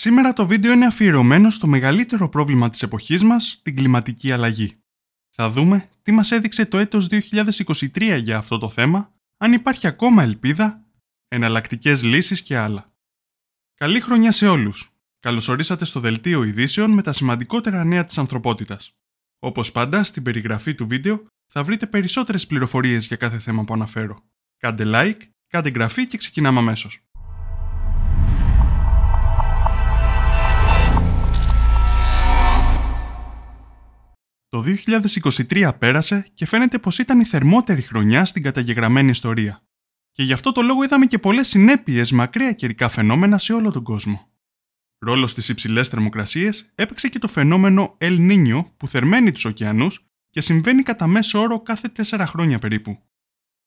Σήμερα το βίντεο είναι αφιερωμένο στο μεγαλύτερο πρόβλημα της εποχής μας, την κλιματική αλλαγή. Θα δούμε τι μας έδειξε το έτος 2023 για αυτό το θέμα, αν υπάρχει ακόμα ελπίδα, εναλλακτικές λύσεις και άλλα. Καλή χρονιά σε όλους! Καλωσορίσατε στο Δελτίο Ειδήσεων με τα σημαντικότερα νέα της ανθρωπότητας. Όπως πάντα, στην περιγραφή του βίντεο θα βρείτε περισσότερες πληροφορίες για κάθε θέμα που αναφέρω. Κάντε like, κάντε εγγραφή και ξεκινάμε αμέσως. Το 2023 πέρασε και φαίνεται πως ήταν η θερμότερη χρονιά στην καταγεγραμμένη ιστορία. Και γι' αυτό το λόγο είδαμε και πολλές συνέπειες με ακραία καιρικά φαινόμενα σε όλο τον κόσμο. Ρόλος στις υψηλές θερμοκρασίες έπαιξε και το φαινόμενο El Niño που θερμαίνει τους ωκεανούς και συμβαίνει κατά μέσο όρο κάθε 4 χρόνια περίπου.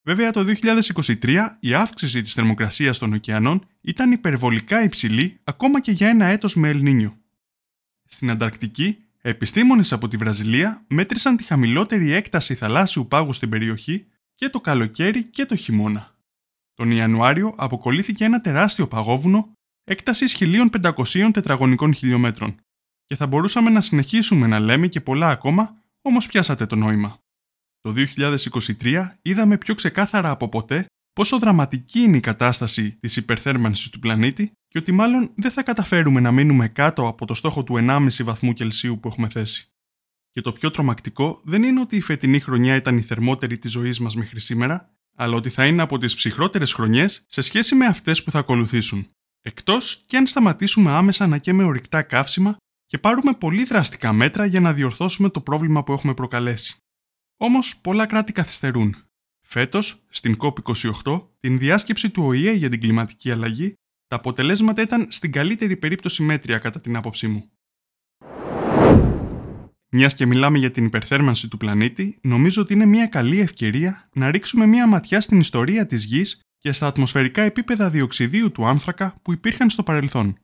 Βέβαια το 2023 η αύξηση της θερμοκρασίας των ωκεανών ήταν υπερβολικά υψηλή ακόμα και για ένα έτος με El Niño. Στην Ανταρκτική Επιστήμονες από τη Βραζιλία μέτρησαν τη χαμηλότερη έκταση θαλάσσιου πάγου στην περιοχή και το καλοκαίρι και το χειμώνα. Τον Ιανουάριο αποκολλήθηκε ένα τεράστιο παγόβουνο έκτασης 1500 τετραγωνικών χιλιόμετρων και θα μπορούσαμε να συνεχίσουμε να λέμε και πολλά ακόμα, όμως πιάσατε το νόημα. Το 2023 είδαμε πιο ξεκάθαρα από ποτέ πόσο δραματική είναι η κατάσταση της υπερθέρμανσης του πλανήτη και ότι μάλλον δεν θα καταφέρουμε να μείνουμε κάτω από το στόχο του 1,5 βαθμού Κελσίου που έχουμε θέσει. Και το πιο τρομακτικό δεν είναι ότι η φετινή χρονιά ήταν η θερμότερη της ζωής μας μέχρι σήμερα, αλλά ότι θα είναι από τις ψυχρότερες χρονιές σε σχέση με αυτές που θα ακολουθήσουν. Εκτός και αν σταματήσουμε άμεσα να καίμε ορυκτά καύσιμα και πάρουμε πολύ δραστικά μέτρα για να διορθώσουμε το πρόβλημα που έχουμε προκαλέσει. Όμως, πολλά κράτη καθυστερούν Φέτος, στην COP28, την διάσκεψη του ΟΗΕ για την κλιματική αλλαγή, τα αποτελέσματα ήταν στην καλύτερη περίπτωση μέτρια κατά την άποψή μου. Μιας και μιλάμε για την υπερθέρμανση του πλανήτη, νομίζω ότι είναι μια καλή ευκαιρία να ρίξουμε μια ματιά στην ιστορία της γης και στα ατμοσφαιρικά επίπεδα διοξιδίου του άνθρακα που υπήρχαν στο παρελθόν.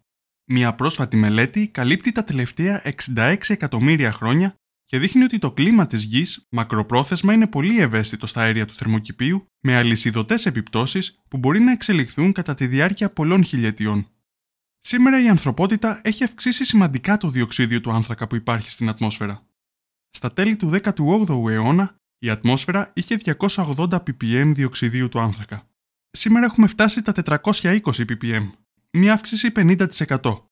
Μια πρόσφατη μελέτη καλύπτει τα τελευταία 66 εκατομμύρια χρόνια και δείχνει ότι το κλίμα της γης μακροπρόθεσμα είναι πολύ ευαίσθητο στα αέρια του θερμοκηπίου, με αλυσιδωτές επιπτώσεις που μπορεί να εξελιχθούν κατά τη διάρκεια πολλών χιλιετιών. Σήμερα η ανθρωπότητα έχει αυξήσει σημαντικά το διοξίδιο του άνθρακα που υπάρχει στην ατμόσφαιρα. Στα τέλη του 18ου αιώνα, η ατμόσφαιρα είχε 280 ppm διοξιδίου του άνθρακα. Σήμερα έχουμε φτάσει τα 420 ppm, μια αύξηση 50%.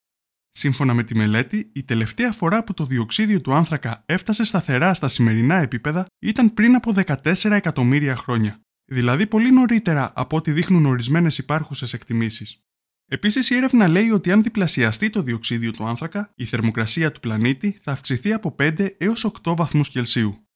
Σύμφωνα με τη μελέτη, η τελευταία φορά που το διοξίδιο του άνθρακα έφτασε σταθερά στα σημερινά επίπεδα ήταν πριν από 14 εκατομμύρια χρόνια, δηλαδή πολύ νωρίτερα από ό,τι δείχνουν ορισμένες υπάρχουσες εκτιμήσεις. Επίσης, η έρευνα λέει ότι αν διπλασιαστεί το διοξίδιο του άνθρακα, η θερμοκρασία του πλανήτη θα αυξηθεί από 5 έως 8 βαθμούς Κελσίου.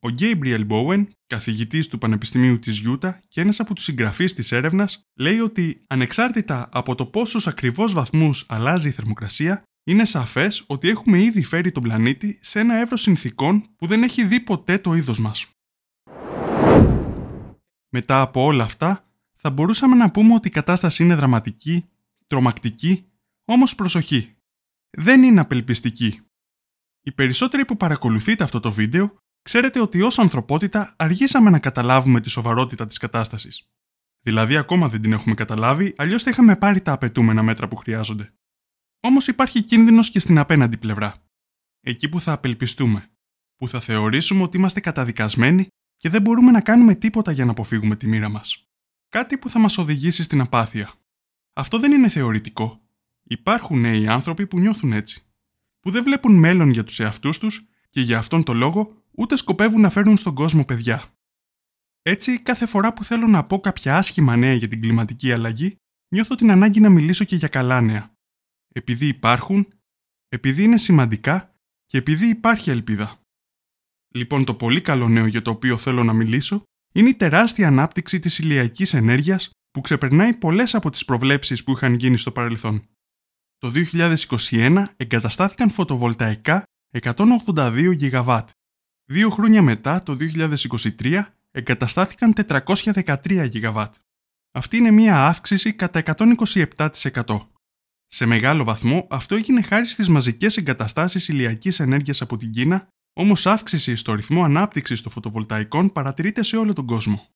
Ο Gabriel Bowen, καθηγητής του Πανεπιστημίου της Γιούτα και ένας από τους συγγραφείς της έρευνας, λέει ότι ανεξάρτητα από το πόσους ακριβώς βαθμούς αλλάζει η θερμοκρασία, είναι σαφές ότι έχουμε ήδη φέρει τον πλανήτη σε ένα εύρος συνθήκων που δεν έχει δει ποτέ το είδος μας. Μετά από όλα αυτά, θα μπορούσαμε να πούμε ότι η κατάσταση είναι δραματική, τρομακτική, όμως προσοχή. Δεν είναι απελπιστική. Οι περισσότεροι που παρακολουθείτε αυτό το βίντεο ξέρετε ότι ως ανθρωπότητα αργήσαμε να καταλάβουμε τη σοβαρότητα της κατάστασης. Δηλαδή, ακόμα δεν την έχουμε καταλάβει, αλλιώς θα είχαμε πάρει τα απαιτούμενα μέτρα που χρειάζονται. Όμως υπάρχει κίνδυνος και στην απέναντι πλευρά. Εκεί που θα απελπιστούμε. Που θα θεωρήσουμε ότι είμαστε καταδικασμένοι και δεν μπορούμε να κάνουμε τίποτα για να αποφύγουμε τη μοίρα μας. Κάτι που θα μας οδηγήσει στην απάθεια. Αυτό δεν είναι θεωρητικό. Υπάρχουν νέοι άνθρωποι που νιώθουν έτσι. Που δεν βλέπουν μέλλον για τους εαυτούς τους και για αυτόν τον λόγο ούτε σκοπεύουν να φέρουν στον κόσμο παιδιά. Έτσι, κάθε φορά που θέλω να πω κάποια άσχημα νέα για την κλιματική αλλαγή, νιώθω την ανάγκη να μιλήσω και για καλά νέα. Επειδή υπάρχουν, επειδή είναι σημαντικά και επειδή υπάρχει ελπίδα. Λοιπόν, το πολύ καλό νέο για το οποίο θέλω να μιλήσω είναι η τεράστια ανάπτυξη της ηλιακής ενέργειας που ξεπερνάει πολλές από τις προβλέψεις που είχαν γίνει στο παρελθόν. Το 2021 εγκαταστάθηκαν φωτοβολταϊκά 182 γιγαβάτ Δύο χρόνια μετά, το 2023, εγκαταστάθηκαν 413 GW. Αυτή είναι μια αύξηση κατά 127%. Σε μεγάλο βαθμό αυτό έγινε χάρη στις μαζικές εγκαταστάσεις ηλιακής ενέργειας από την Κίνα, όμως αύξηση στο ρυθμό ανάπτυξης των φωτοβολταϊκών παρατηρείται σε όλο τον κόσμο.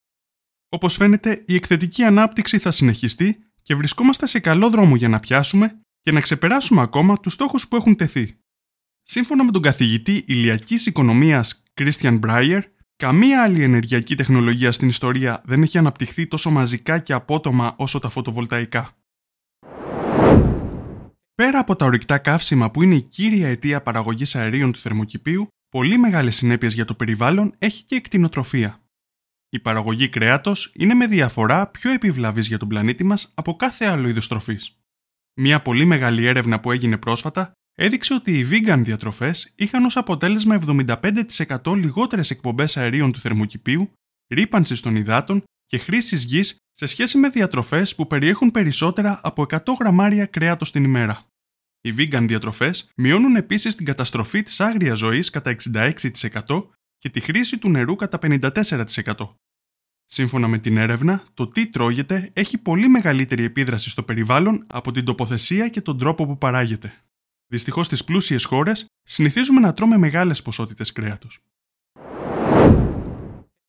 Όπως φαίνεται, η εκθετική ανάπτυξη θα συνεχιστεί και βρισκόμαστε σε καλό δρόμο για να πιάσουμε, και να ξεπεράσουμε ακόμα τους στόχους που έχουν τεθεί. Σύμφωνα με τον καθηγητή ηλιακής οικονομίας Christian Breyer, καμία άλλη ενεργειακή τεχνολογία στην ιστορία δεν έχει αναπτυχθεί τόσο μαζικά και απότομα όσο τα φωτοβολταϊκά. Πέρα από τα ορυκτά καύσιμα που είναι η κύρια αιτία παραγωγής αερίων του θερμοκηπίου, πολύ μεγάλες συνέπειες για το περιβάλλον έχει και η κτηνοτροφία. Η παραγωγή κρέατος είναι με διαφορά πιο επιβλαβής για τον πλανήτη μας από κάθε άλλο είδος τροφής. Μια πολύ μεγάλη έρευνα που έγινε πρόσφατα έδειξε ότι οι vegan διατροφές είχαν ως αποτέλεσμα 75% λιγότερες εκπομπές αερίων του θερμοκηπίου, ρήπανσης των υδάτων και χρήσης γης σε σχέση με διατροφές που περιέχουν περισσότερα από 100 γραμμάρια κρέατος την ημέρα. Οι vegan διατροφές μειώνουν επίσης την καταστροφή της άγριας ζωής κατά 66% και τη χρήση του νερού κατά 54%. Σύμφωνα με την έρευνα, το τι τρώγεται έχει πολύ μεγαλύτερη επίδραση στο περιβάλλον από την τοποθεσία και τον τρόπο που παράγεται. Δυστυχώς στις πλούσιες χώρες συνηθίζουμε να τρώμε μεγάλες ποσότητες κρέατος.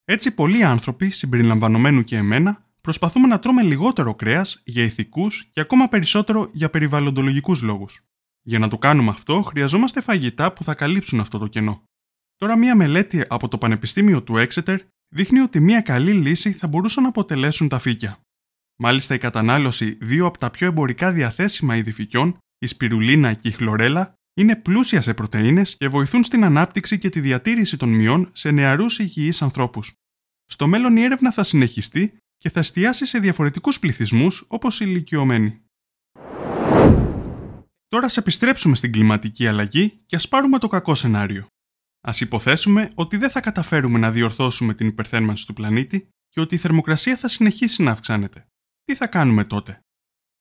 Έτσι, πολλοί άνθρωποι, συμπεριλαμβανομένου και εμένα, προσπαθούμε να τρώμε λιγότερο κρέας για ηθικούς και ακόμα περισσότερο για περιβαλλοντολογικούς λόγους. Για να το κάνουμε αυτό, χρειαζόμαστε φαγητά που θα καλύψουν αυτό το κενό. Τώρα, μία μελέτη από το Πανεπιστήμιο του Exeter δείχνει ότι μία καλή λύση θα μπορούσαν να αποτελέσουν τα φύκια. Μάλιστα, η κατανάλωση δύο από τα πιο εμπορικά διαθέσιμα είδη φυκιών, η σπιρουλίνα και η χλωρέλα, είναι πλούσια σε πρωτεΐνες και βοηθούν στην ανάπτυξη και τη διατήρηση των μειών σε νεαρούς υγιείς ανθρώπους. Στο μέλλον η έρευνα θα συνεχιστεί και θα εστιάσει σε διαφορετικούς πληθυσμούς όπως οι ηλικιωμένοι. Τώρα σε επιστρέψουμε στην κλιματική αλλαγή και ας πάρουμε το κακό σενάριο. Α υποθέσουμε ότι δεν θα καταφέρουμε να διορθώσουμε την υπερθέρμανση του πλανήτη και ότι η θερμοκρασία θα συνεχίσει να αυξάνεται. Τι θα κάνουμε τότε;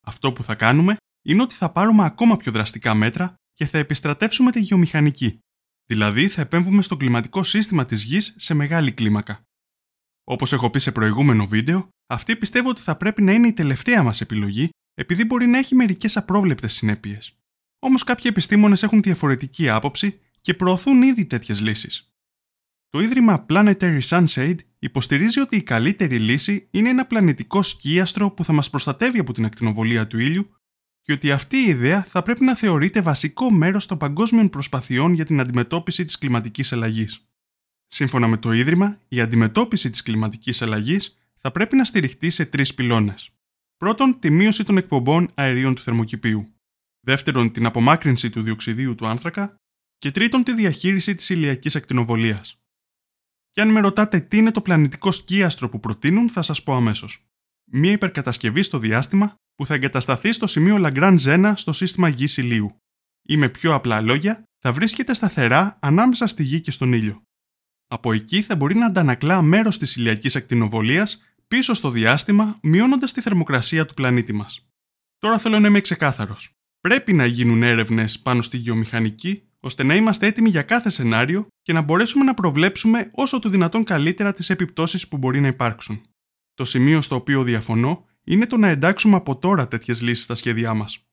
Αυτό που θα κάνουμε είναι ότι θα πάρουμε ακόμα πιο δραστικά μέτρα και θα επιστρατεύσουμε τη γεωμηχανική. Δηλαδή θα επέμβουμε στο κλιματικό σύστημα της γης σε μεγάλη κλίμακα. Όπως έχω πει σε προηγούμενο βίντεο, αυτή πιστεύω ότι θα πρέπει να είναι η τελευταία μας επιλογή, επειδή μπορεί να έχει μερικές απρόβλεπτες συνέπειες. Όμως κάποιοι επιστήμονες έχουν διαφορετική άποψη και προωθούν ήδη τέτοιες λύσεις. Το Ίδρυμα Planetary Sunshade υποστηρίζει ότι η καλύτερη λύση είναι ένα πλανητικό σκίαστρο που θα μας προστατεύει από την ακτινοβολία του ήλιου και ότι αυτή η ιδέα θα πρέπει να θεωρείται βασικό μέρος των παγκόσμιων προσπαθειών για την αντιμετώπιση της κλιματικής αλλαγής. Σύμφωνα με το Ίδρυμα, η αντιμετώπιση της κλιματικής αλλαγής θα πρέπει να στηριχτεί σε τρεις πυλώνες. Πρώτον, τη μείωση των εκπομπών αερίων του θερμοκηπίου. Δεύτερον, την απομάκρυνση του διοξιδίου του άνθρακα και τρίτον τη διαχείριση της ηλιακής ακτινοβολίας. Και αν με ρωτάτε τι είναι το πλανητικό σκίαστρο που προτείνουν, θα σας πω αμέσως. Μία υπερκατασκευή στο διάστημα που θα εγκατασταθεί στο σημείο Lagrange 1 στο σύστημα γης ηλίου. Ή με πιο απλά λόγια, θα βρίσκεται σταθερά ανάμεσα στη γη και στον ήλιο. Από εκεί θα μπορεί να αντανακλά μέρος της ηλιακής ακτινοβολίας πίσω στο διάστημα, μειώνοντας τη θερμοκρασία του πλανήτη μας. Τώρα θέλω να είμαι ξεκάθαρος. Πρέπει να γίνουν έρευνες πάνω στη γεωμηχανική ώστε να είμαστε έτοιμοι για κάθε σενάριο και να μπορέσουμε να προβλέψουμε όσο το δυνατόν καλύτερα τις επιπτώσεις που μπορεί να υπάρξουν. Το σημείο στο οποίο διαφωνώ είναι το να εντάξουμε από τώρα τέτοιες λύσεις στα σχέδιά μας.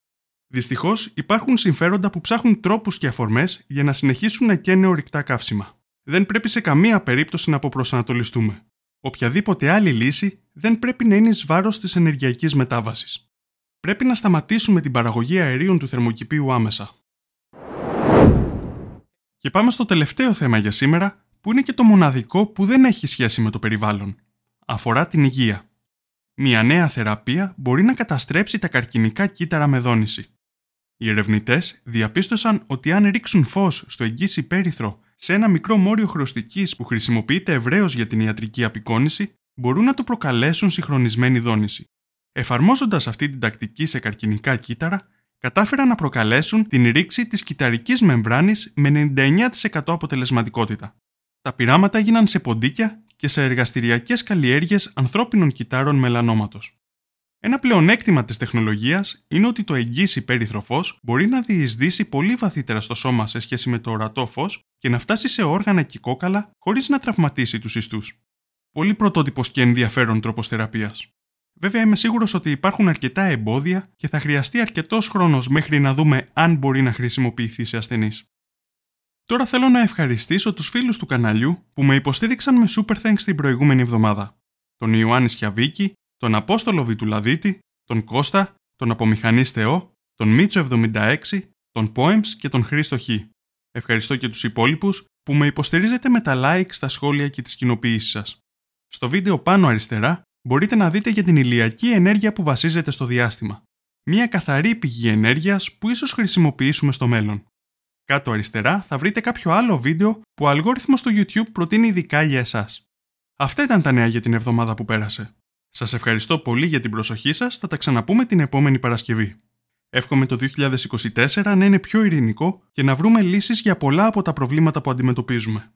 Δυστυχώς, υπάρχουν συμφέροντα που ψάχνουν τρόπους και αφορμές για να συνεχίσουν να καίνε ορυκτά καύσιμα. Δεν πρέπει σε καμία περίπτωση να αποπροσανατολιστούμε. Οποιαδήποτε άλλη λύση δεν πρέπει να είναι εις βάρος της ενεργειακής μετάβασης. Πρέπει να σταματήσουμε την παραγωγή αερίων του θερμοκηπίου άμεσα. Και πάμε στο τελευταίο θέμα για σήμερα, που είναι και το μοναδικό που δεν έχει σχέση με το περιβάλλον. Αφορά την υγεία. Μια νέα θεραπεία μπορεί να καταστρέψει τα καρκινικά κύτταρα με δόνηση. Οι ερευνητές διαπίστωσαν ότι αν ρίξουν φως στο εγγύς πέριθρο σε ένα μικρό μόριο χρωστικής που χρησιμοποιείται ευρέως για την ιατρική απεικόνηση, μπορούν να το προκαλέσουν συγχρονισμένη δόνηση. Εφαρμόζοντας αυτή την τακτική σε καρκινικά κύτταρα, κατάφεραν να προκαλέσουν την ρήξη της κυταρικής μεμβράνης με 99% αποτελεσματικότητα. Τα πειράματα έγιναν σε ποντίκια και σε εργαστηριακές καλλιέργειες ανθρώπινων κυτάρων μελανόματος. Ένα πλεονέκτημα της τεχνολογίας είναι ότι το εγγύς περίθρο φως μπορεί να διεισδύσει πολύ βαθύτερα στο σώμα σε σχέση με το ορατό φως και να φτάσει σε όργανα και κόκαλα χωρίς να τραυματίσει τους ιστούς. Πολύ πρωτότυπος και ενδιαφέρον τρόπος θεραπείας. Βέβαια, είμαι σίγουρος ότι υπάρχουν αρκετά εμπόδια και θα χρειαστεί αρκετός χρόνος μέχρι να δούμε αν μπορεί να χρησιμοποιηθεί σε ασθενείς. Τώρα θέλω να ευχαριστήσω τους φίλους του καναλιού που με υποστήριξαν με super thanks την προηγούμενη εβδομάδα. Τον Ιωάννη Σιαβίκη, τον Απόστολο Βιτουλαδίτη, τον Κώστα, τον Απομηχανής Θεό, τον Μίτσο 76, τον Poems και τον Χρήστο Χ. Ευχαριστώ και τους υπόλοιπους που με υποστηρίζετε με τα like στα σχόλια και τις κοινοποιήσεις σας. Στο βίντεο πάνω αριστερά μπορείτε να δείτε για την ηλιακή ενέργεια που βασίζεται στο διάστημα. Μια καθαρή πηγή ενέργειας που ίσως χρησιμοποιήσουμε στο μέλλον. Κάτω αριστερά θα βρείτε κάποιο άλλο βίντεο που ο αλγόριθμος στο YouTube προτείνει ειδικά για εσάς. Αυτά ήταν τα νέα για την εβδομάδα που πέρασε. Σας ευχαριστώ πολύ για την προσοχή σας, θα τα ξαναπούμε την επόμενη Παρασκευή. Εύχομαι το 2024 να είναι πιο ειρηνικό και να βρούμε λύσεις για πολλά από τα προβλήματα που αντιμετωπίζουμε.